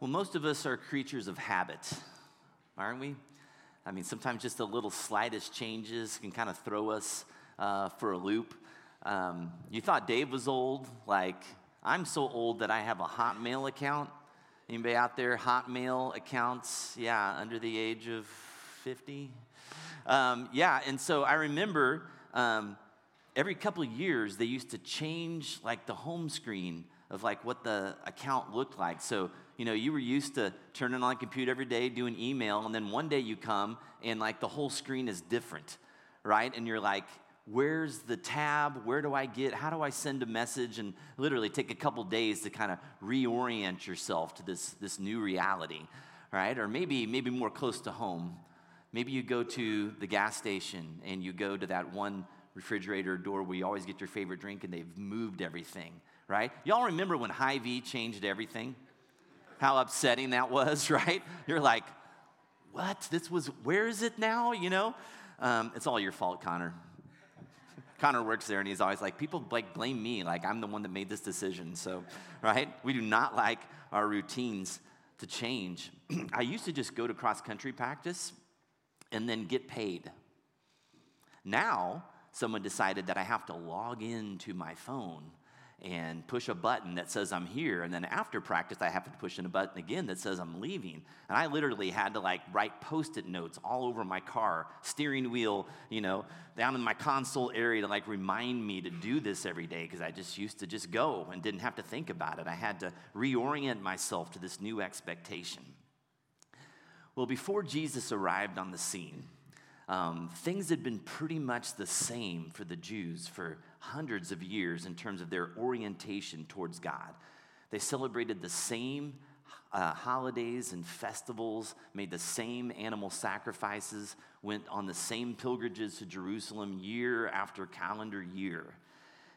Well, most of us are creatures of habit, aren't we? I mean, sometimes just the little slightest changes can kind of throw us uh, for a loop. Um, you thought Dave was old? Like, I'm so old that I have a Hotmail account. Anybody out there, Hotmail accounts? Yeah, under the age of 50? Um, yeah, and so I remember um, every couple of years they used to change like the home screen of like what the account looked like. So you know, you were used to turning on the computer every day, doing email, and then one day you come and like the whole screen is different, right? And you're like, where's the tab? Where do I get? How do I send a message? And literally take a couple days to kind of reorient yourself to this, this new reality, right? Or maybe, maybe more close to home. Maybe you go to the gas station and you go to that one refrigerator door where you always get your favorite drink and they've moved everything, right? Y'all remember when Hy-Vee changed everything? How upsetting that was, right? You're like, what? This was, where is it now? You know? Um, it's all your fault, Connor. Connor works there and he's always like, people like blame me, like I'm the one that made this decision. So, right? We do not like our routines to change. I used to just go to cross country practice and then get paid. Now, someone decided that I have to log into my phone and push a button that says I'm here. And then after practice, I have to push in a button again that says I'm leaving. And I literally had to like write post it notes all over my car, steering wheel, you know, down in my console area to like remind me to do this every day because I just used to just go and didn't have to think about it. I had to reorient myself to this new expectation. Well, before Jesus arrived on the scene, um, things had been pretty much the same for the Jews for hundreds of years in terms of their orientation towards God. They celebrated the same uh, holidays and festivals, made the same animal sacrifices, went on the same pilgrimages to Jerusalem year after calendar year.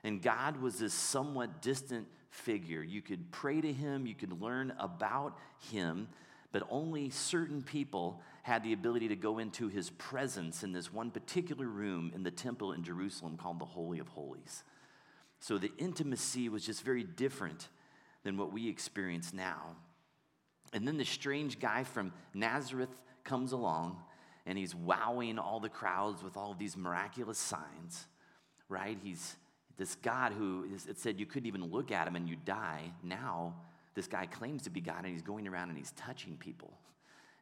And God was this somewhat distant figure. You could pray to him, you could learn about him, but only certain people had the ability to go into his presence in this one particular room in the temple in Jerusalem called the Holy of Holies. So the intimacy was just very different than what we experience now. And then the strange guy from Nazareth comes along and he's wowing all the crowds with all these miraculous signs, right? He's this God who is, it said you couldn't even look at him and you die. Now, this guy claims to be God and he's going around and he's touching people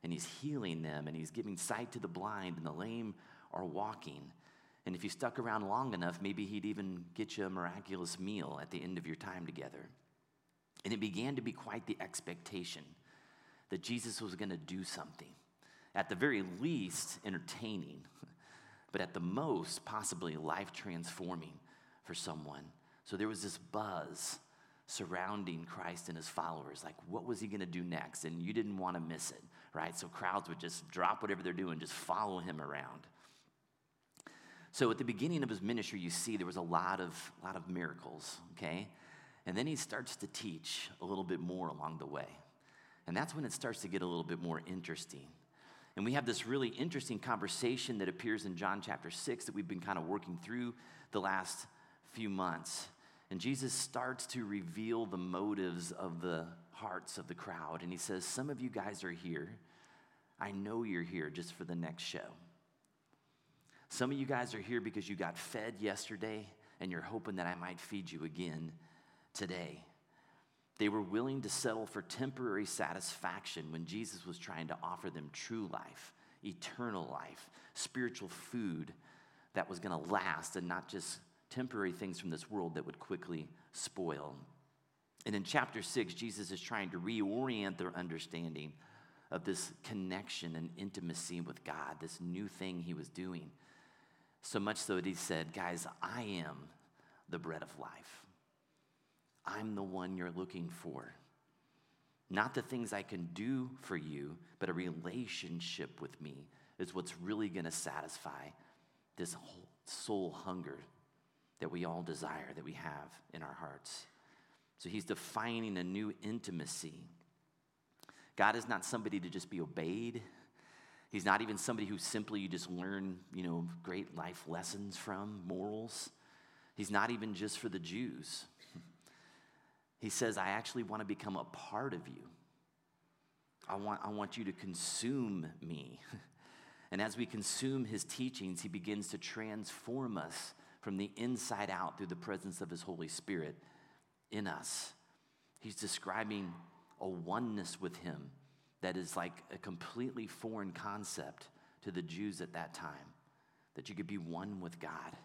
and he's healing them and he's giving sight to the blind and the lame are walking. And if you stuck around long enough, maybe he'd even get you a miraculous meal at the end of your time together. And it began to be quite the expectation that Jesus was going to do something, at the very least, entertaining, but at the most, possibly life transforming for someone. So there was this buzz surrounding Christ and his followers. Like, what was he going to do next? And you didn't want to miss it right? So crowds would just drop whatever they're doing, just follow him around. So at the beginning of his ministry, you see there was a lot of, lot of miracles, okay? And then he starts to teach a little bit more along the way. And that's when it starts to get a little bit more interesting. And we have this really interesting conversation that appears in John chapter 6 that we've been kind of working through the last few months. And Jesus starts to reveal the motives of the hearts of the crowd. And he says, Some of you guys are here. I know you're here just for the next show. Some of you guys are here because you got fed yesterday and you're hoping that I might feed you again today. They were willing to settle for temporary satisfaction when Jesus was trying to offer them true life, eternal life, spiritual food that was going to last and not just temporary things from this world that would quickly spoil. And in chapter six, Jesus is trying to reorient their understanding of this connection and intimacy with God, this new thing he was doing. So much so that he said, Guys, I am the bread of life. I'm the one you're looking for. Not the things I can do for you, but a relationship with me is what's really going to satisfy this whole soul hunger that we all desire, that we have in our hearts. So he's defining a new intimacy. God is not somebody to just be obeyed. He's not even somebody who simply you just learn, you know, great life lessons from, morals. He's not even just for the Jews. He says, I actually want to become a part of you. I want, I want you to consume me. and as we consume his teachings, he begins to transform us from the inside out through the presence of his Holy Spirit in us. He's describing a oneness with him that is like a completely foreign concept to the Jews at that time, that you could be one with God.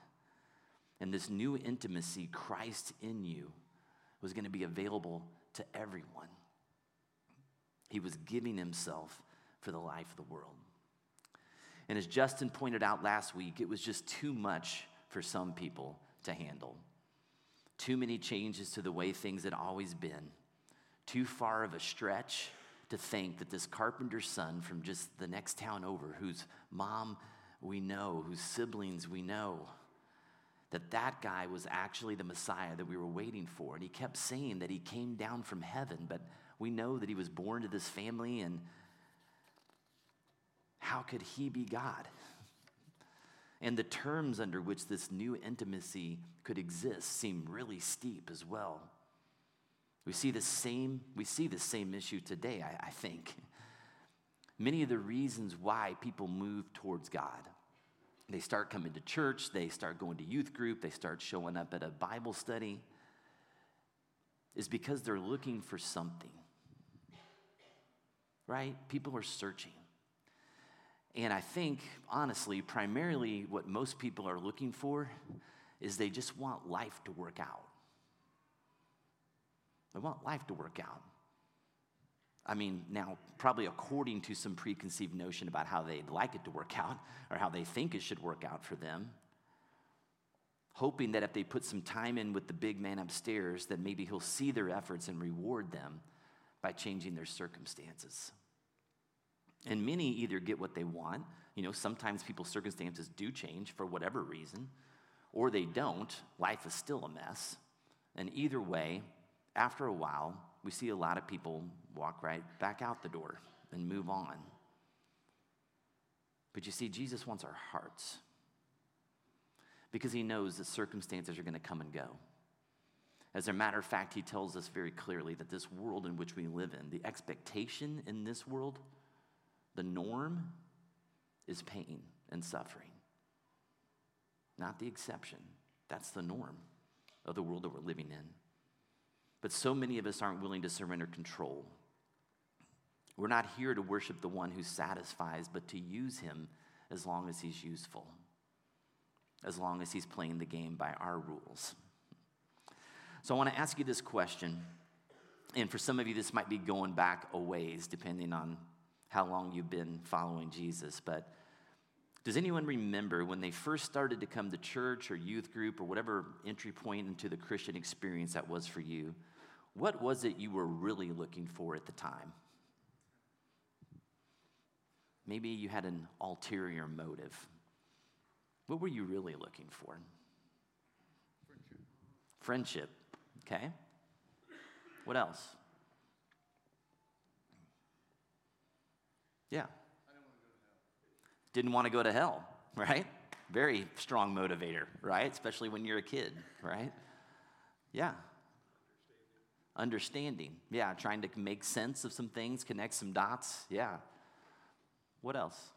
And this new intimacy, Christ in you, was going to be available to everyone. He was giving himself for the life of the world. And as Justin pointed out last week, it was just too much for some people to handle. Too many changes to the way things had always been. Too far of a stretch to think that this carpenter's son from just the next town over, whose mom we know, whose siblings we know, that that guy was actually the Messiah that we were waiting for. And he kept saying that he came down from heaven, but we know that he was born to this family, and how could he be God? And the terms under which this new intimacy could exist seem really steep as well. We see the same, we see the same issue today, I, I think. Many of the reasons why people move towards God. They start coming to church, they start going to youth group, they start showing up at a Bible study, is because they're looking for something. Right? People are searching. And I think, honestly, primarily what most people are looking for is they just want life to work out. They want life to work out. I mean, now, probably according to some preconceived notion about how they'd like it to work out or how they think it should work out for them, hoping that if they put some time in with the big man upstairs, that maybe he'll see their efforts and reward them by changing their circumstances. And many either get what they want, you know, sometimes people's circumstances do change for whatever reason, or they don't. Life is still a mess. And either way, after a while, we see a lot of people walk right back out the door and move on. But you see, Jesus wants our hearts because he knows that circumstances are going to come and go. As a matter of fact, he tells us very clearly that this world in which we live in, the expectation in this world, the norm is pain and suffering, not the exception. That's the norm of the world that we're living in. But so many of us aren't willing to surrender control. We're not here to worship the one who satisfies, but to use him as long as he's useful, as long as he's playing the game by our rules. So I want to ask you this question. And for some of you, this might be going back a ways, depending on how long you've been following Jesus. But does anyone remember when they first started to come to church or youth group or whatever entry point into the Christian experience that was for you? What was it you were really looking for at the time? Maybe you had an ulterior motive. What were you really looking for? Friendship. Friendship, okay. What else? Yeah. Didn't want to go to hell, right? Very strong motivator, right? Especially when you're a kid, right? Yeah. Understanding. Yeah, trying to make sense of some things, connect some dots. Yeah. What else?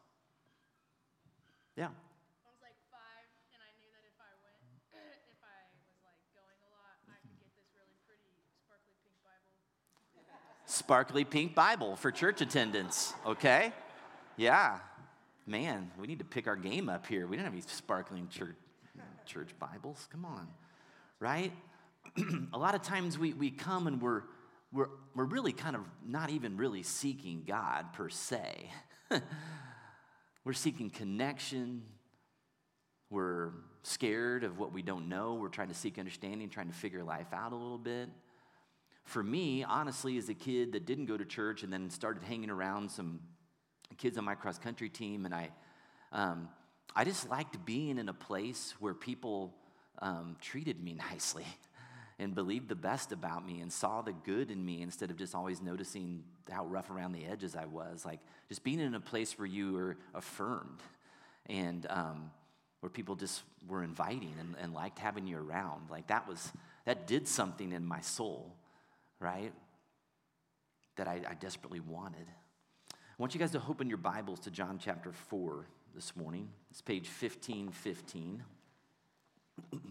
Yeah. I was like five, and I knew that if I went, if I was like going a lot, I could get this really pretty sparkly pink Bible. Sparkly pink Bible for church attendance, okay? Yeah. Man, we need to pick our game up here. We don't have any sparkling church, church Bibles. Come on, right? a lot of times we, we come and we're, we're, we're really kind of not even really seeking God per se. we're seeking connection. We're scared of what we don't know. We're trying to seek understanding, trying to figure life out a little bit. For me, honestly, as a kid that didn't go to church and then started hanging around some kids on my cross country team, and I, um, I just liked being in a place where people um, treated me nicely and believed the best about me and saw the good in me instead of just always noticing how rough around the edges I was. Like just being in a place where you were affirmed and um, where people just were inviting and, and liked having you around. Like that was, that did something in my soul, right? That I, I desperately wanted. I want you guys to open your Bibles to John chapter 4 this morning. It's page 1515.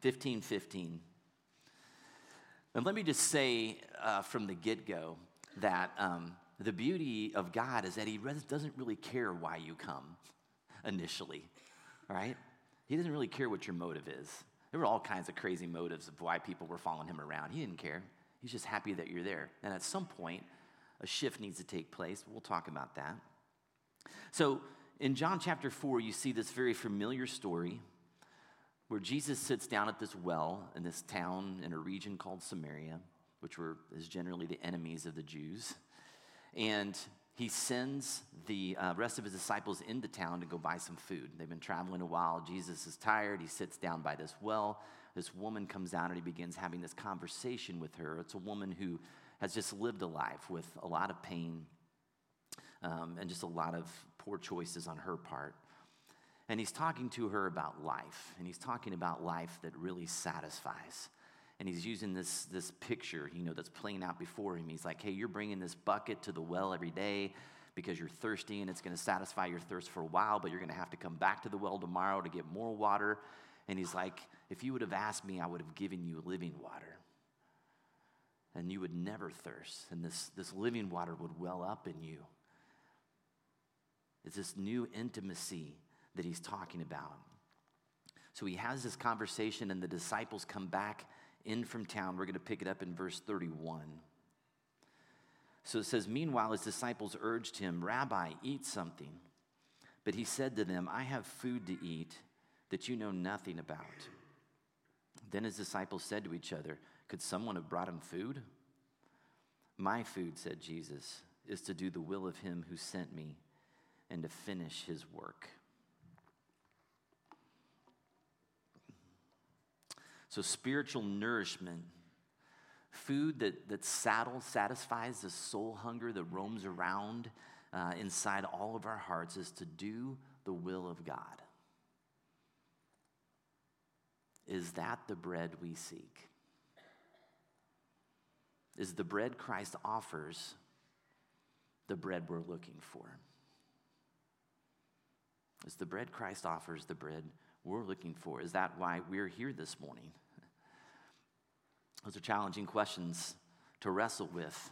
Fifteen fifteen. And let me just say uh, from the get go that um, the beauty of God is that He doesn't really care why you come initially, right? He doesn't really care what your motive is. There were all kinds of crazy motives of why people were following him around. He didn't care. He's just happy that you're there. And at some point, a shift needs to take place. We'll talk about that. So, in John chapter 4, you see this very familiar story where Jesus sits down at this well in this town in a region called Samaria, which were, is generally the enemies of the Jews. And he sends the uh, rest of his disciples into town to go buy some food. They've been traveling a while. Jesus is tired. He sits down by this well. This woman comes out and he begins having this conversation with her. It's a woman who has just lived a life with a lot of pain um, and just a lot of poor choices on her part. And he's talking to her about life, and he's talking about life that really satisfies and he's using this, this picture, you know, that's playing out before him. He's like, hey, you're bringing this bucket to the well every day because you're thirsty and it's going to satisfy your thirst for a while, but you're going to have to come back to the well tomorrow to get more water. And he's like, if you would have asked me, I would have given you living water. And you would never thirst. And this, this living water would well up in you. It's this new intimacy that he's talking about. So he has this conversation, and the disciples come back in from town. We're going to pick it up in verse 31. So it says, Meanwhile, his disciples urged him, Rabbi, eat something. But he said to them, I have food to eat that you know nothing about. Then his disciples said to each other, Could someone have brought him food? My food, said Jesus, is to do the will of him who sent me and to finish his work. So, spiritual nourishment, food that, that saddles, satisfies the soul hunger that roams around uh, inside all of our hearts, is to do the will of God. Is that the bread we seek? Is the bread Christ offers the bread we're looking for? Is the bread Christ offers the bread we're looking for? Is that why we're here this morning? Those are challenging questions to wrestle with.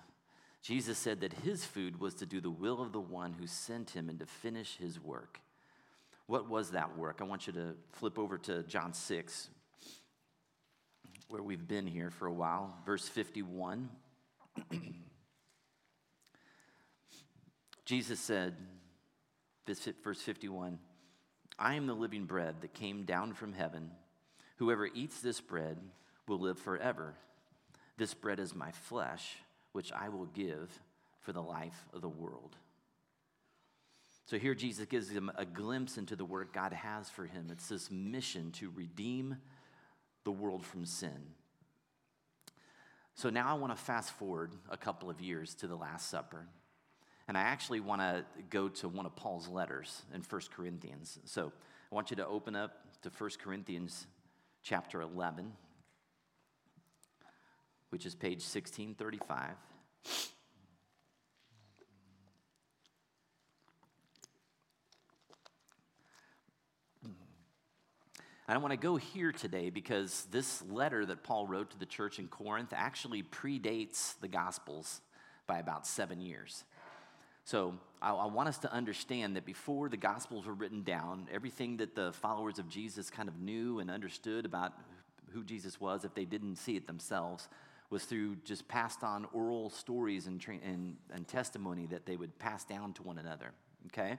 Jesus said that his food was to do the will of the one who sent him and to finish his work. What was that work? I want you to flip over to John 6, where we've been here for a while, verse 51. Jesus said, this verse 51, I am the living bread that came down from heaven. Whoever eats this bread will live forever. This bread is my flesh, which I will give for the life of the world. So here Jesus gives him a glimpse into the work God has for him. It's this mission to redeem the world from sin. So now I want to fast forward a couple of years to the Last Supper. And I actually want to go to one of Paul's letters in 1 Corinthians. So I want you to open up to 1 Corinthians chapter 11, which is page 1635. I want to go here today because this letter that Paul wrote to the church in Corinth actually predates the Gospels by about seven years. So I, I, want us to understand that before the Gospels were written down, everything that the followers of Jesus kind of knew and understood about who Jesus was, if they didn't see it themselves, was through just passed on oral stories and, and, and testimony that they would pass down to one another. Okay?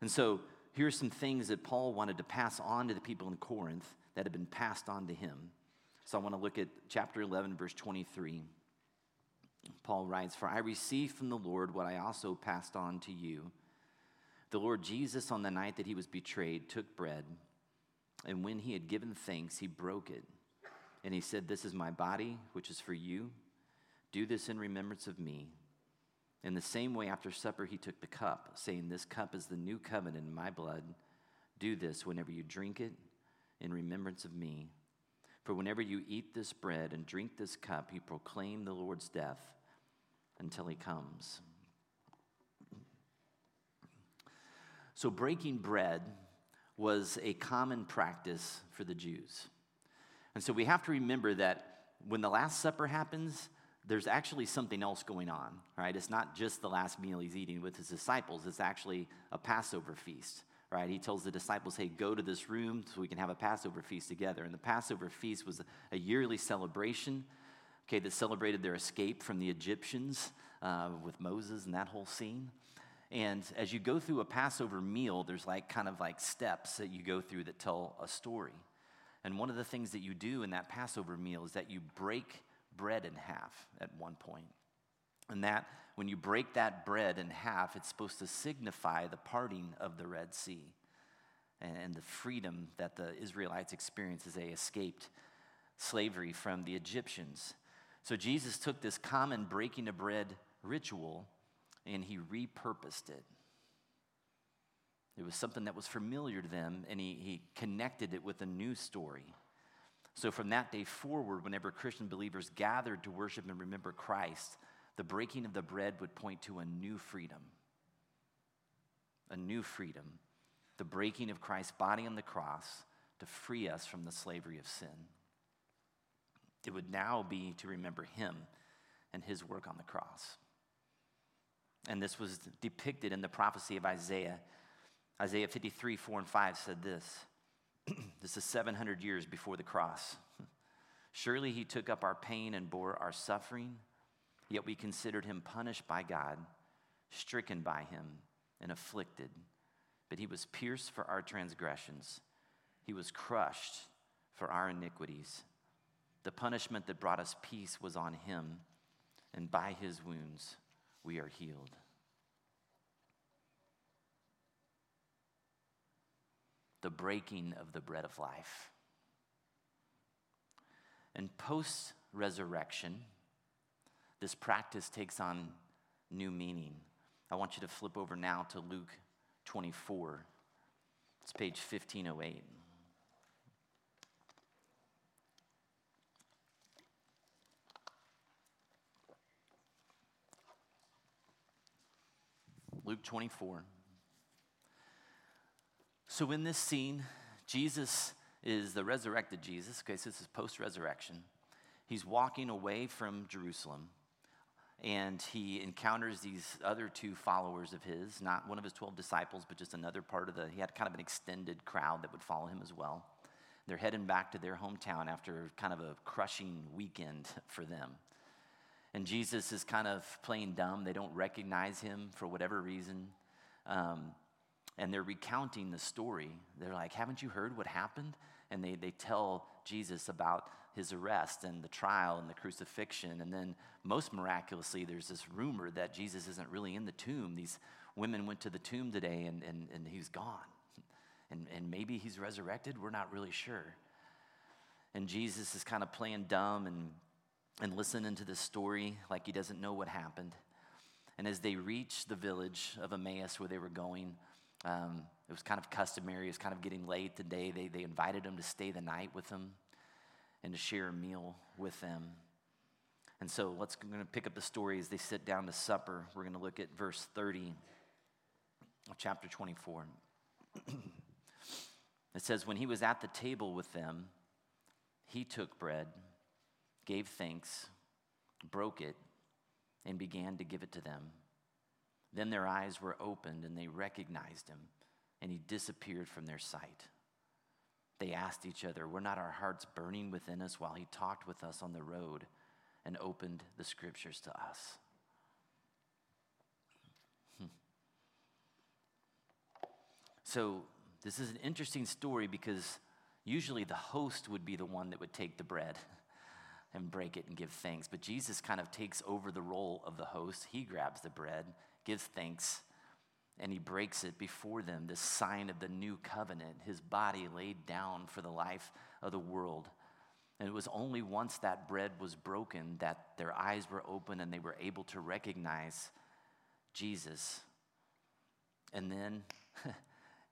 And so here's some things that Paul wanted to pass on to the people in Corinth that had been passed on to him. So I want to look at chapter 11, verse 23. Paul writes, For I received from the Lord what I also passed on to you. The Lord Jesus, on the night that he was betrayed, took bread, and when he had given thanks, he broke it. And he said, This is my body, which is for you. Do this in remembrance of me. In the same way, after supper, he took the cup, saying, This cup is the new covenant in my blood. Do this whenever you drink it in remembrance of me. For whenever you eat this bread and drink this cup, you proclaim the Lord's death until he comes. So, breaking bread was a common practice for the Jews. And so we have to remember that when the Last Supper happens, there's actually something else going on, right? It's not just the last meal he's eating with his disciples, it's actually a Passover feast, right? He tells the disciples, hey, go to this room so we can have a Passover feast together. And the Passover feast was a yearly celebration, okay, that celebrated their escape from the Egyptians uh, with Moses and that whole scene. And as you go through a Passover meal, there's like kind of like steps that you go through that tell a story. And one of the things that you do in that Passover meal is that you break bread in half at one point. And that, when you break that bread in half, it's supposed to signify the parting of the Red Sea and the freedom that the Israelites experienced as they escaped slavery from the Egyptians. So Jesus took this common breaking of bread ritual and he repurposed it. It was something that was familiar to them, and he, he connected it with a new story. So from that day forward, whenever Christian believers gathered to worship and remember Christ, the breaking of the bread would point to a new freedom. A new freedom. The breaking of Christ's body on the cross to free us from the slavery of sin. It would now be to remember him and his work on the cross. And this was depicted in the prophecy of Isaiah. Isaiah 53, 4 and 5 said this This is 700 years before the cross. Surely he took up our pain and bore our suffering, yet we considered him punished by God, stricken by him, and afflicted. But he was pierced for our transgressions, he was crushed for our iniquities. The punishment that brought us peace was on him, and by his wounds we are healed. The breaking of the bread of life. And post resurrection, this practice takes on new meaning. I want you to flip over now to Luke 24. It's page 1508. Luke 24. So, in this scene, Jesus is the resurrected Jesus. Okay, so this is post resurrection. He's walking away from Jerusalem and he encounters these other two followers of his, not one of his 12 disciples, but just another part of the, he had kind of an extended crowd that would follow him as well. They're heading back to their hometown after kind of a crushing weekend for them. And Jesus is kind of playing dumb. They don't recognize him for whatever reason. Um, and they're recounting the story. They're like, Haven't you heard what happened? And they, they tell Jesus about his arrest and the trial and the crucifixion. And then, most miraculously, there's this rumor that Jesus isn't really in the tomb. These women went to the tomb today and, and, and he's gone. And, and maybe he's resurrected. We're not really sure. And Jesus is kind of playing dumb and and listen into this story like he doesn't know what happened. And as they reached the village of Emmaus where they were going, um, it was kind of customary. It was kind of getting late today. They, they invited him to stay the night with them and to share a meal with them. And so let's I'm going to pick up the story as they sit down to supper. We're going to look at verse 30 of chapter 24. it says, When he was at the table with them, he took bread gave thanks, broke it, and began to give it to them. Then their eyes were opened and they recognized him, and he disappeared from their sight. They asked each other, Were not our hearts burning within us while he talked with us on the road and opened the scriptures to us? Hmm. So, this is an interesting story because usually the host would be the one that would take the bread and break it and give thanks. But Jesus kind of takes over the role of the host. He grabs the bread, gives thanks, and he breaks it before them, this sign of the new covenant, his body laid down for the life of the world. And it was only once that bread was broken that their eyes were open and they were able to recognize Jesus. And then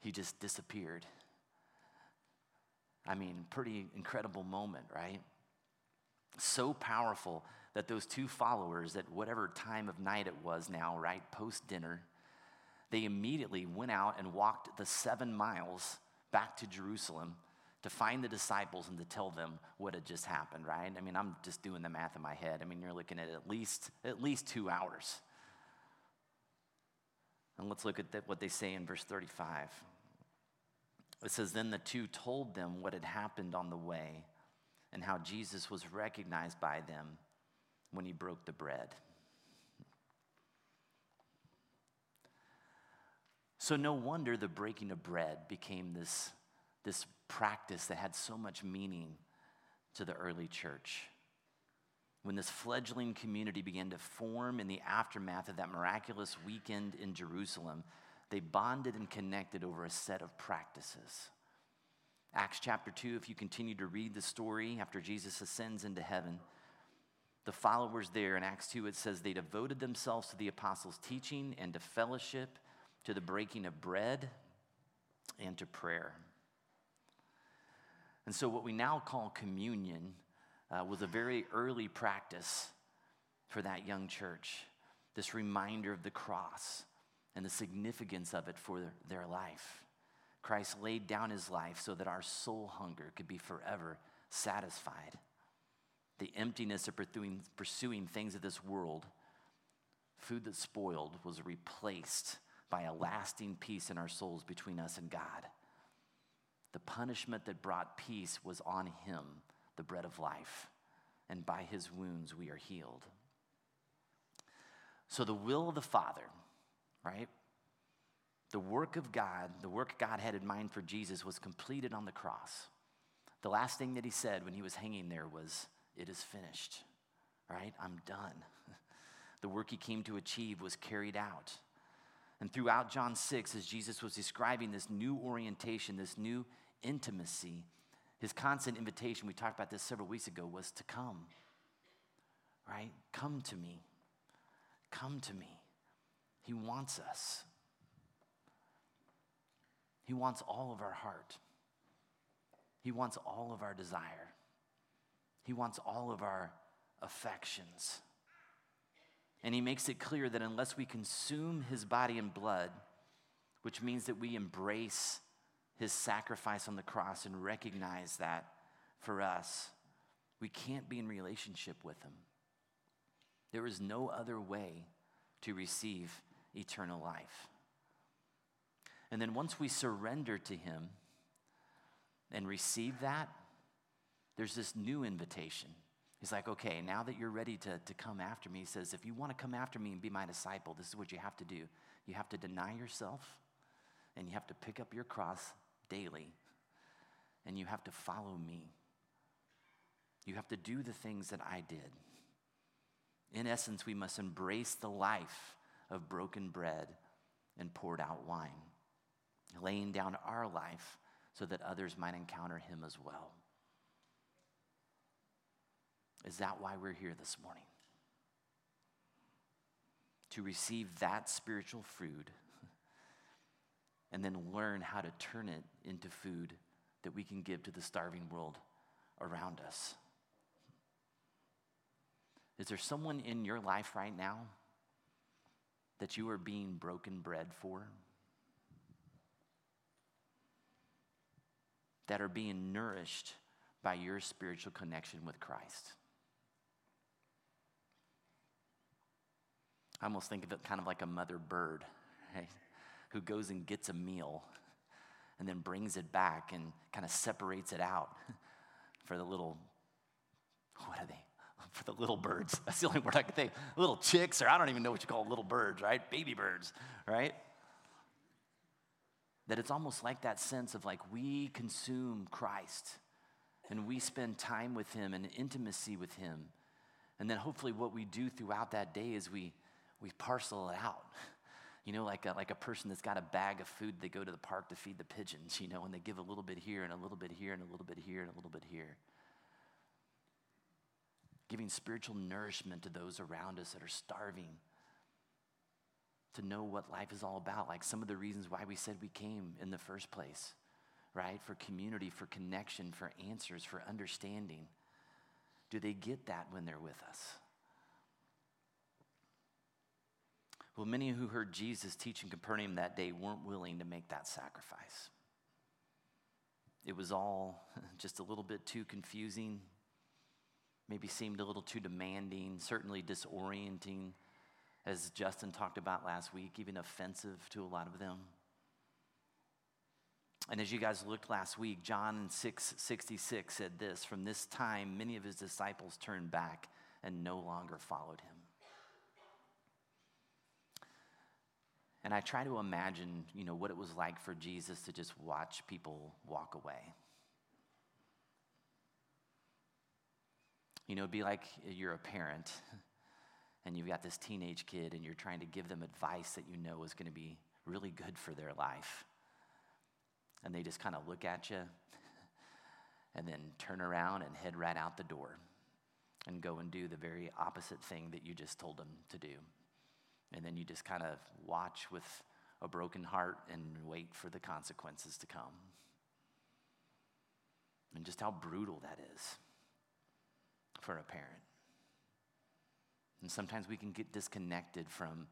he just disappeared. I mean, pretty incredible moment, right? So powerful that those two followers, at whatever time of night it was now, right, post dinner, they immediately went out and walked the seven miles back to Jerusalem to find the disciples and to tell them what had just happened, right? I mean, I'm just doing the math in my head. I mean, you're looking at at least at least 2 hours. And let's look at the, what they say in verse 35. It says, Then the two told them what had happened on the way and how Jesus was recognized by them when he broke the bread. So, no wonder the breaking of bread became this, this practice that had so much meaning to the early church. When this fledgling community began to form in the aftermath of that miraculous weekend in Jerusalem, they bonded and connected over a set of practices. Acts chapter 2, if you continue to read the story after Jesus ascends into heaven, the followers there in Acts 2, it says they devoted themselves to the apostles' teaching and to fellowship, to the breaking of bread, and to prayer. And so, what we now call communion uh, was a very early practice for that young church. This reminder of the cross, and the significance of it for their life. Christ laid down his life so that our soul hunger could be forever satisfied. The emptiness of pursuing, pursuing things of this world, food that spoiled, was replaced by a lasting peace in our souls between us and God. The punishment that brought peace was on him, the bread of life, and by his wounds we are healed. So, the will of the Father right? The work of God, the work God had in mind for Jesus was completed on the cross. The last thing that he said when he was hanging there was, It is finished, right? I'm done. The work he came to achieve was carried out. And throughout John 6, as Jesus was describing this new orientation, this new intimacy, his constant invitation, we talked about this several weeks ago, was to come, right? Come to me. Come to me. He wants us. He wants all of our heart. He wants all of our desire. He wants all of our affections. And he makes it clear that unless we consume his body and blood, which means that we embrace his sacrifice on the cross and recognize that for us, we can't be in relationship with him. There is no other way to receive eternal life. And then once we surrender to Him and receive that, there's this new invitation. He's like, okay, now that you're ready to, to come after me, he says, if you want to come after me and be my disciple, this is what you have to do. You have to deny yourself, and you have to pick up your cross daily, and you have to follow me. You have to do the things that I did. In essence, we must embrace the life of broken bread and poured out wine, laying down our life so that others might encounter him as well. Is that why we're here this morning? To receive that spiritual food and then learn how to turn it into food that we can give to the starving world around us. Is there someone in your life right now that you are being broken bread for? That are being nourished by your spiritual connection with Christ? I almost think of it kind of like a mother bird, right? Who goes and gets a meal and then brings it back and kind of separates it out for the little, what are they? for the little birds. That's the only word I can think. Little chicks, or I don't even know what you call little birds, right? Baby birds, right? That it's almost like that sense of like we consume Christ and we spend time with Him and intimacy with Him. And then hopefully what we do throughout that day is we, we parcel it out. You know, like a, like a person that's got a bag of food, they go to the park to feed the pigeons, you know, and they give a little bit here and a little bit here and a little bit here and a little bit here giving spiritual nourishment to those around us that are starving to know what life is all about, like some of the reasons why we said we came in the first place, right? For community, for connection, for answers, for understanding. Do they get that when they're with us? Well, many who heard Jesus teach in Capernaum that day weren't willing to make that sacrifice. It was all just a little bit too confusing, maybe seemed a little too demanding, certainly disorienting, as Justin talked about last week, even offensive to a lot of them. And as you guys looked last week, John in 666 said this From this time, many of his disciples turned back and no longer followed him. And I try to imagine, you know, what it was like for Jesus to just watch people walk away. You know, it'd be like you're a parent and you've got this teenage kid and you're trying to give them advice that you know is going to be really good for their life. And they just kind of look at you and then turn around and head right out the door and go and do the very opposite thing that you just told them to do. And then you just kind of watch with a broken heart and wait for the consequences to come. And just how brutal that is for a parent. And sometimes we can get disconnected from,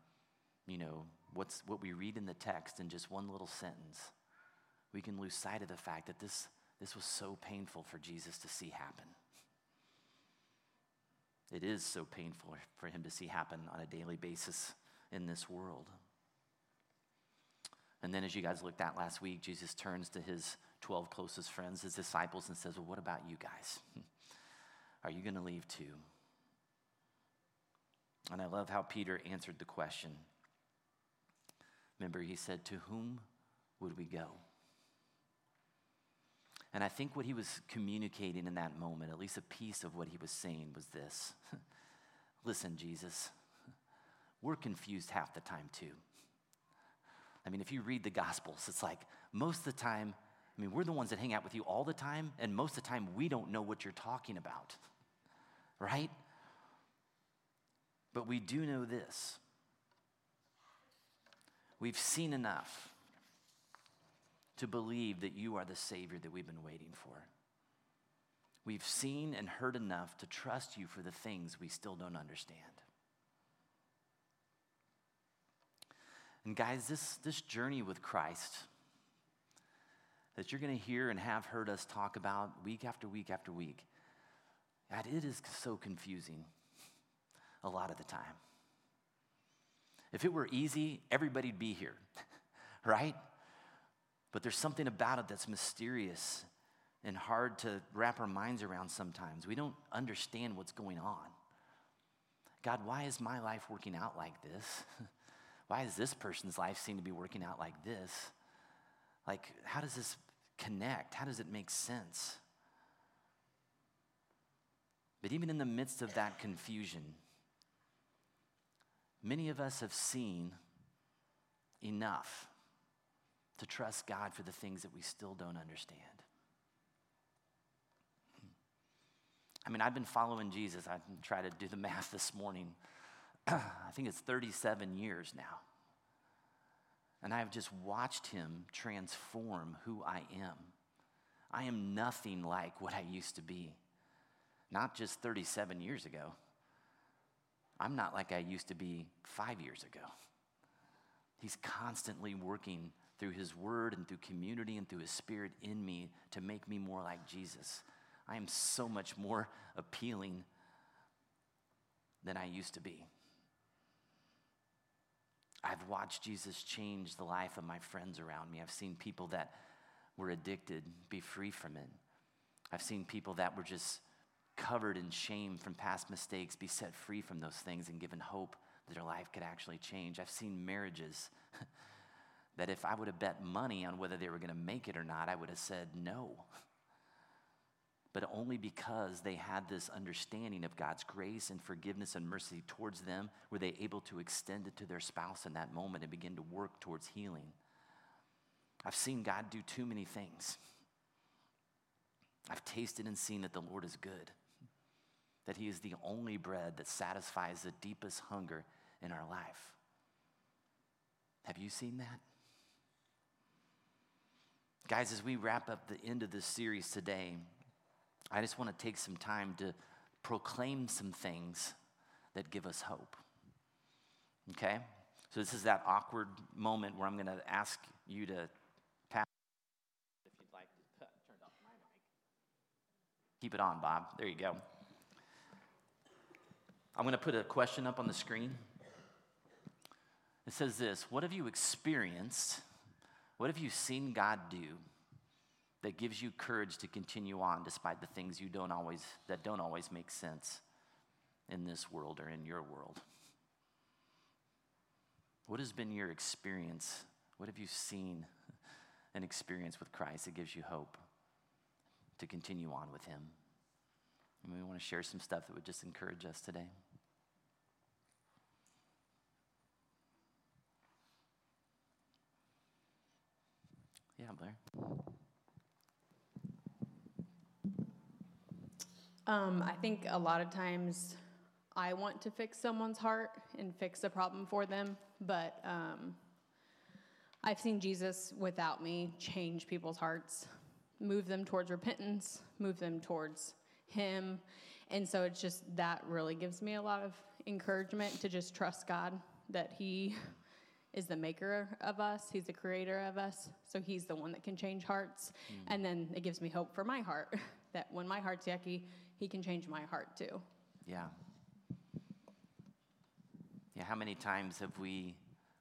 you know, what's, what we read in the text in just one little sentence. We can lose sight of the fact that this, this was so painful for Jesus to see happen. It is so painful for him to see happen on a daily basis in this world. And then, as you guys looked at last week, Jesus turns to his 12 closest friends, his disciples, and says, Well, what about you guys? Are you going to leave too? And I love how Peter answered the question. Remember, he said, To whom would we go? And I think what he was communicating in that moment, at least a piece of what he was saying, was this Listen, Jesus, we're confused half the time too. I mean, if you read the Gospels, it's like most of the time, I mean, we're the ones that hang out with you all the time, and most of the time, we don't know what you're talking about, right? But we do know this we've seen enough to believe that you are the Savior that we've been waiting for. We've seen and heard enough to trust you for the things we still don't understand. And guys, this, this journey with Christ that you're going to hear and have heard us talk about week after week after week, God, it is so confusing a lot of the time. If it were easy, everybody'd be here, right? But there's something about it that's mysterious and hard to wrap our minds around sometimes. We don't understand what's going on. God, why is my life working out like this? why does this person's life seem to be working out like this? Like, how does this connect? How does it make sense? But even in the midst of that confusion, many of us have seen enough to trust God for the things that we still don't understand. I mean, I've been following Jesus. I tried to do the math this morning. I think it's 37 years now. And I have just watched him transform who I am. I am nothing like what I used to be, not just 37 years ago. I'm not like I used to be five years ago. He's constantly working through His Word and through community and through His Spirit in me to make me more like Jesus. I am so much more appealing than I used to be. I've watched Jesus change the life of my friends around me. I've seen people that were addicted be free from it. I've seen people that were just covered in shame from past mistakes be set free from those things and given hope that their life could actually change. I've seen marriages that if I would have bet money on whether they were going to make it or not, I would have said no. But only because they had this understanding of God's grace and forgiveness and mercy towards them were they able to extend it to their spouse in that moment and begin to work towards healing. I've seen God do too many things. I've tasted and seen that the Lord is good, that He is the only bread that satisfies the deepest hunger in our life. Have you seen that? Guys, as we wrap up the end of this series today, I just want to take some time to proclaim some things that give us hope. Okay? So, this is that awkward moment where I'm going to ask you to pass. If you'd like to turn off my mic. Keep it on, Bob. There you go. I'm going to put a question up on the screen. It says this What have you experienced? What have you seen God do that gives you courage to continue on despite the things you don't always that don't always make sense in this world or in your world? What has been your experience? What have you seen and experienced with Christ that gives you hope to continue on with Him? And we want to share some stuff that would just encourage us today. Yeah, Blair. Um, I think a lot of times I want to fix someone's heart and fix a problem for them, but um, I've seen Jesus without me change people's hearts, move them towards repentance, move them towards Him. And so it's just that really gives me a lot of encouragement to just trust God that He is the maker of us, He's the creator of us. So He's the one that can change hearts. Mm. And then it gives me hope for my heart that when my heart's yucky, He can change my heart too. Yeah. Yeah, how many times have we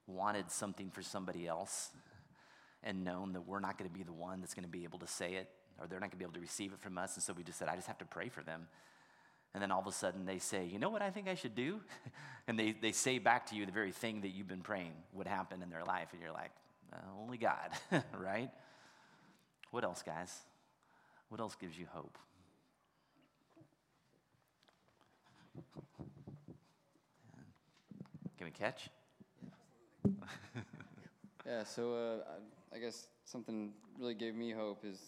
wanted something for somebody else and known that we're not going to be the one that's going to be able to say it or they're not going to be able to receive it from us? And so we just said, I just have to pray for them. And then all of a sudden they say, You know what I think I should do? and they, they say back to you the very thing that you've been praying would happen in their life. And you're like, Only God, right? What else, guys? What else gives you hope? Can we catch? yeah, so uh, I guess something really gave me hope is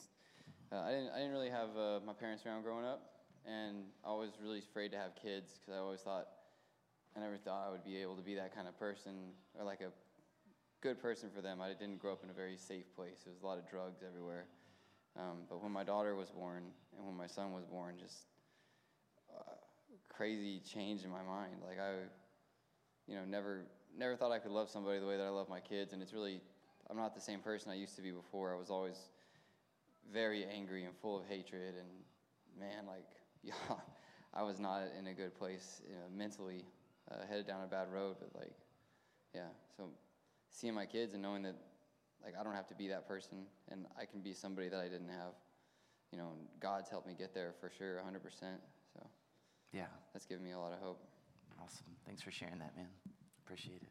uh, I, didn't, I didn't really have uh, my parents around growing up, and I was really afraid to have kids because I always thought, I never thought I would be able to be that kind of person or like a good person for them. I didn't grow up in a very safe place. There was a lot of drugs everywhere. Um, but when my daughter was born and when my son was born, just uh, crazy change in my mind. Like I you know, never never thought I could love somebody the way that I love my kids, and it's really I'm not the same person I used to be before. I was always very angry and full of hatred, and man, like yeah, I was not in a good place you know, mentally, uh, headed down a bad road. But like, yeah, so seeing my kids and knowing that like I don't have to be that person, and I can be somebody that I didn't have. You know, God's helped me get there for sure, 100%. So, yeah, that's given me a lot of hope. Awesome. Thanks for sharing that, man. Appreciate it.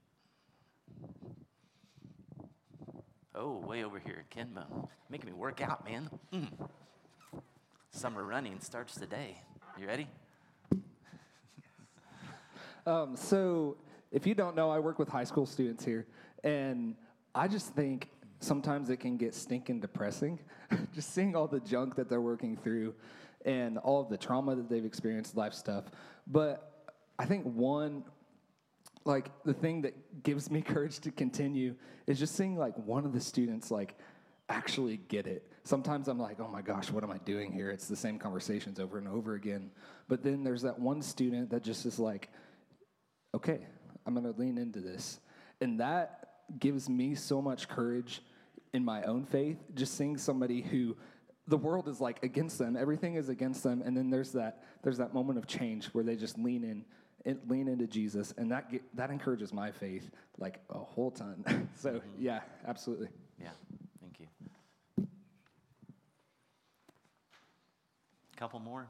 Oh, way over here, Kenmo. Making me work out, man. Mm. Summer running starts today. You ready? um, so, if you don't know, I work with high school students here, and I just think sometimes it can get stinking depressing just seeing all the junk that they're working through and all of the trauma that they've experienced, life stuff. But I think one, like the thing that gives me courage to continue is just seeing like one of the students like actually get it. Sometimes I'm like, oh my gosh, what am I doing here? It's the same conversations over and over again. But then there's that one student that just is like, okay, I'm gonna lean into this. And that gives me so much courage in my own faith, just seeing somebody who the world is like against them, everything is against them, and then there's that there's that moment of change where they just lean in lean into Jesus, and that get, that encourages my faith like a whole ton. so mm-hmm. yeah, absolutely. Yeah, thank you. Couple more.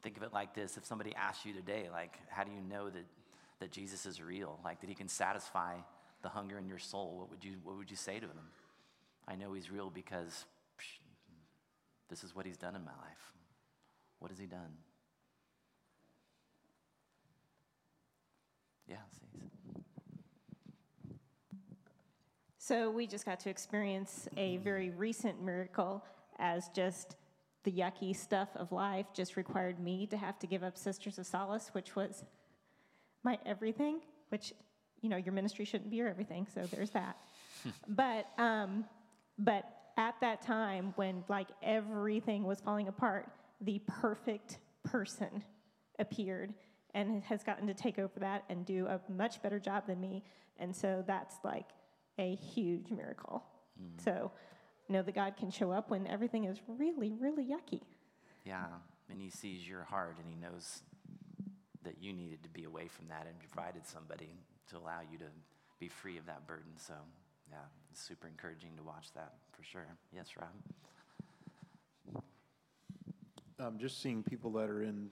Think of it like this if somebody asks you today, like, how do you know that that Jesus is real, like that he can satisfy the hunger in your soul, what would you, what would you say to him? I know he's real because psh, this is what he's done in my life. What has he done? Yeah, see. So we just got to experience a very recent miracle as just the yucky stuff of life just required me to have to give up Sisters of Solace, which was my everything, which, you know, your ministry shouldn't be your everything, so there's that. but, um, but at that time when like everything was falling apart, the perfect person appeared and has gotten to take over that and do a much better job than me. And so that's like a huge miracle. Mm. So know that God can show up when everything is really, really yucky. Yeah, and He sees your heart and He knows that you needed to be away from that and provided somebody to allow you to be free of that burden. So, yeah, it's super encouraging to watch that for sure. Yes, Rob? Um, just seeing people that are in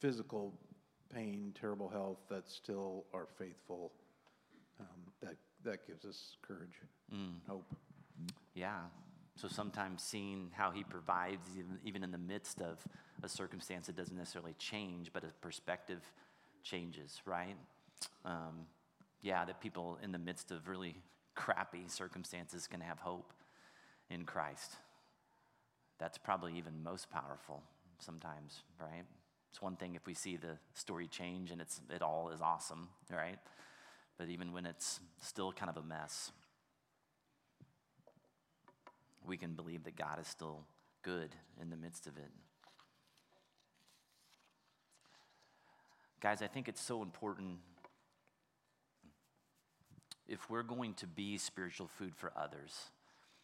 physical pain, terrible health, that still are faithful, um, that, that gives us courage, mm. hope. Yeah. So sometimes seeing how he provides, even, even in the midst of a circumstance that doesn't necessarily change, but a perspective changes, right? Um, yeah, that people in the midst of really crappy circumstances can have hope in Christ. That's probably even most powerful sometimes, right? It's one thing if we see the story change and it's, it all is awesome, right? But even when it's still kind of a mess, we can believe that God is still good in the midst of it. Guys, I think it's so important if we're going to be spiritual food for others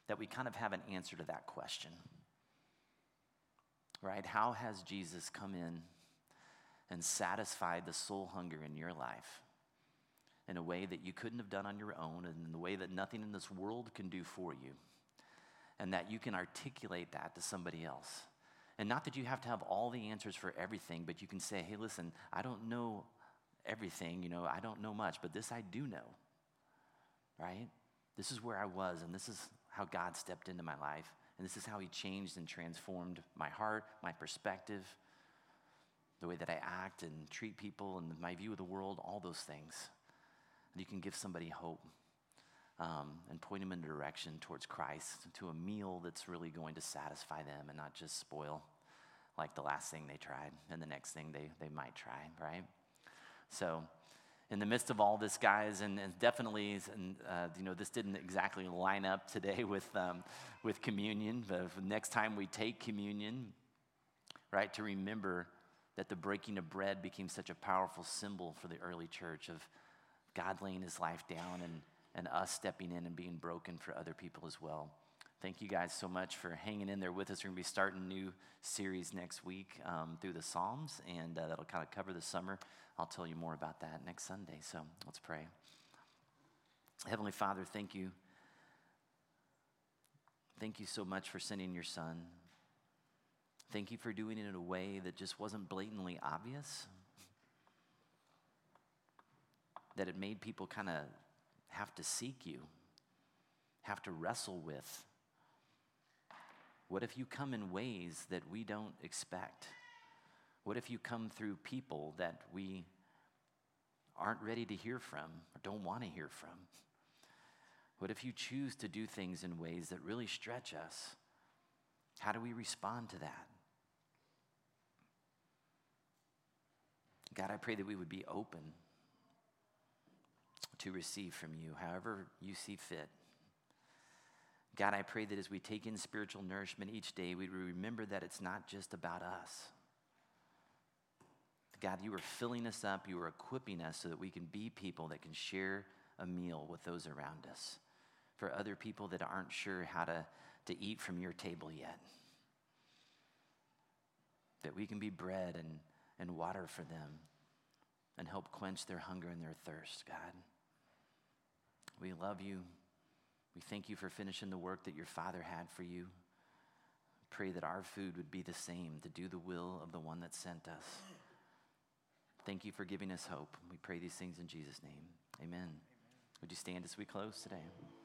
that we kind of have an answer to that question. Right? How has Jesus come in and satisfied the soul hunger in your life in a way that you couldn't have done on your own and in the way that nothing in this world can do for you? and that you can articulate that to somebody else. And not that you have to have all the answers for everything, but you can say, hey, listen, I don't know everything, you know, I don't know much, but this I do know, right? This is where I was, and this is how God stepped into my life, and this is how He changed and transformed my heart, my perspective, the way that I act and treat people, and my view of the world, all those things. And you can give somebody hope um, and point them in a direction towards Christ, to a meal that's really going to satisfy them and not just spoil like the last thing they tried and the next thing they, they might try, right? So, in the midst of all this, guys, and, and definitely, and, uh, you know, this didn't exactly line up today with, um, with communion. But next time we take communion, right, to remember that the breaking of bread became such a powerful symbol for the early church of God laying his life down and and us stepping in and being broken for other people as well. Thank you guys so much for hanging in there with us. We're going to be starting a new series next week um, through the Psalms, and uh, that'll kind of cover the summer. I'll tell you more about that next Sunday. So let's pray. Heavenly Father, thank you. Thank you so much for sending your son. Thank you for doing it in a way that just wasn't blatantly obvious, that it made people kind of have to seek you, have to wrestle with? What if you come in ways that we don't expect? What if you come through people that we aren't ready to hear from or don't want to hear from? What if you choose to do things in ways that really stretch us? How do we respond to that? God, I pray that we would be open to receive from you, however you see fit. God, I pray that as we take in spiritual nourishment each day, we remember that it's not just about us. God, you are filling us up, you are equipping us so that we can be people that can share a meal with those around us. For other people that aren't sure how to, to eat from your table yet. That we can be bread and, and water for them and help quench their hunger and their thirst, God. We love you. We thank you for finishing the work that your Father had for you. Pray that our food would be the same, to do the will of the one that sent us. Thank you for giving us hope. We pray these things in Jesus' name. Amen. Amen. Would you stand as we close today?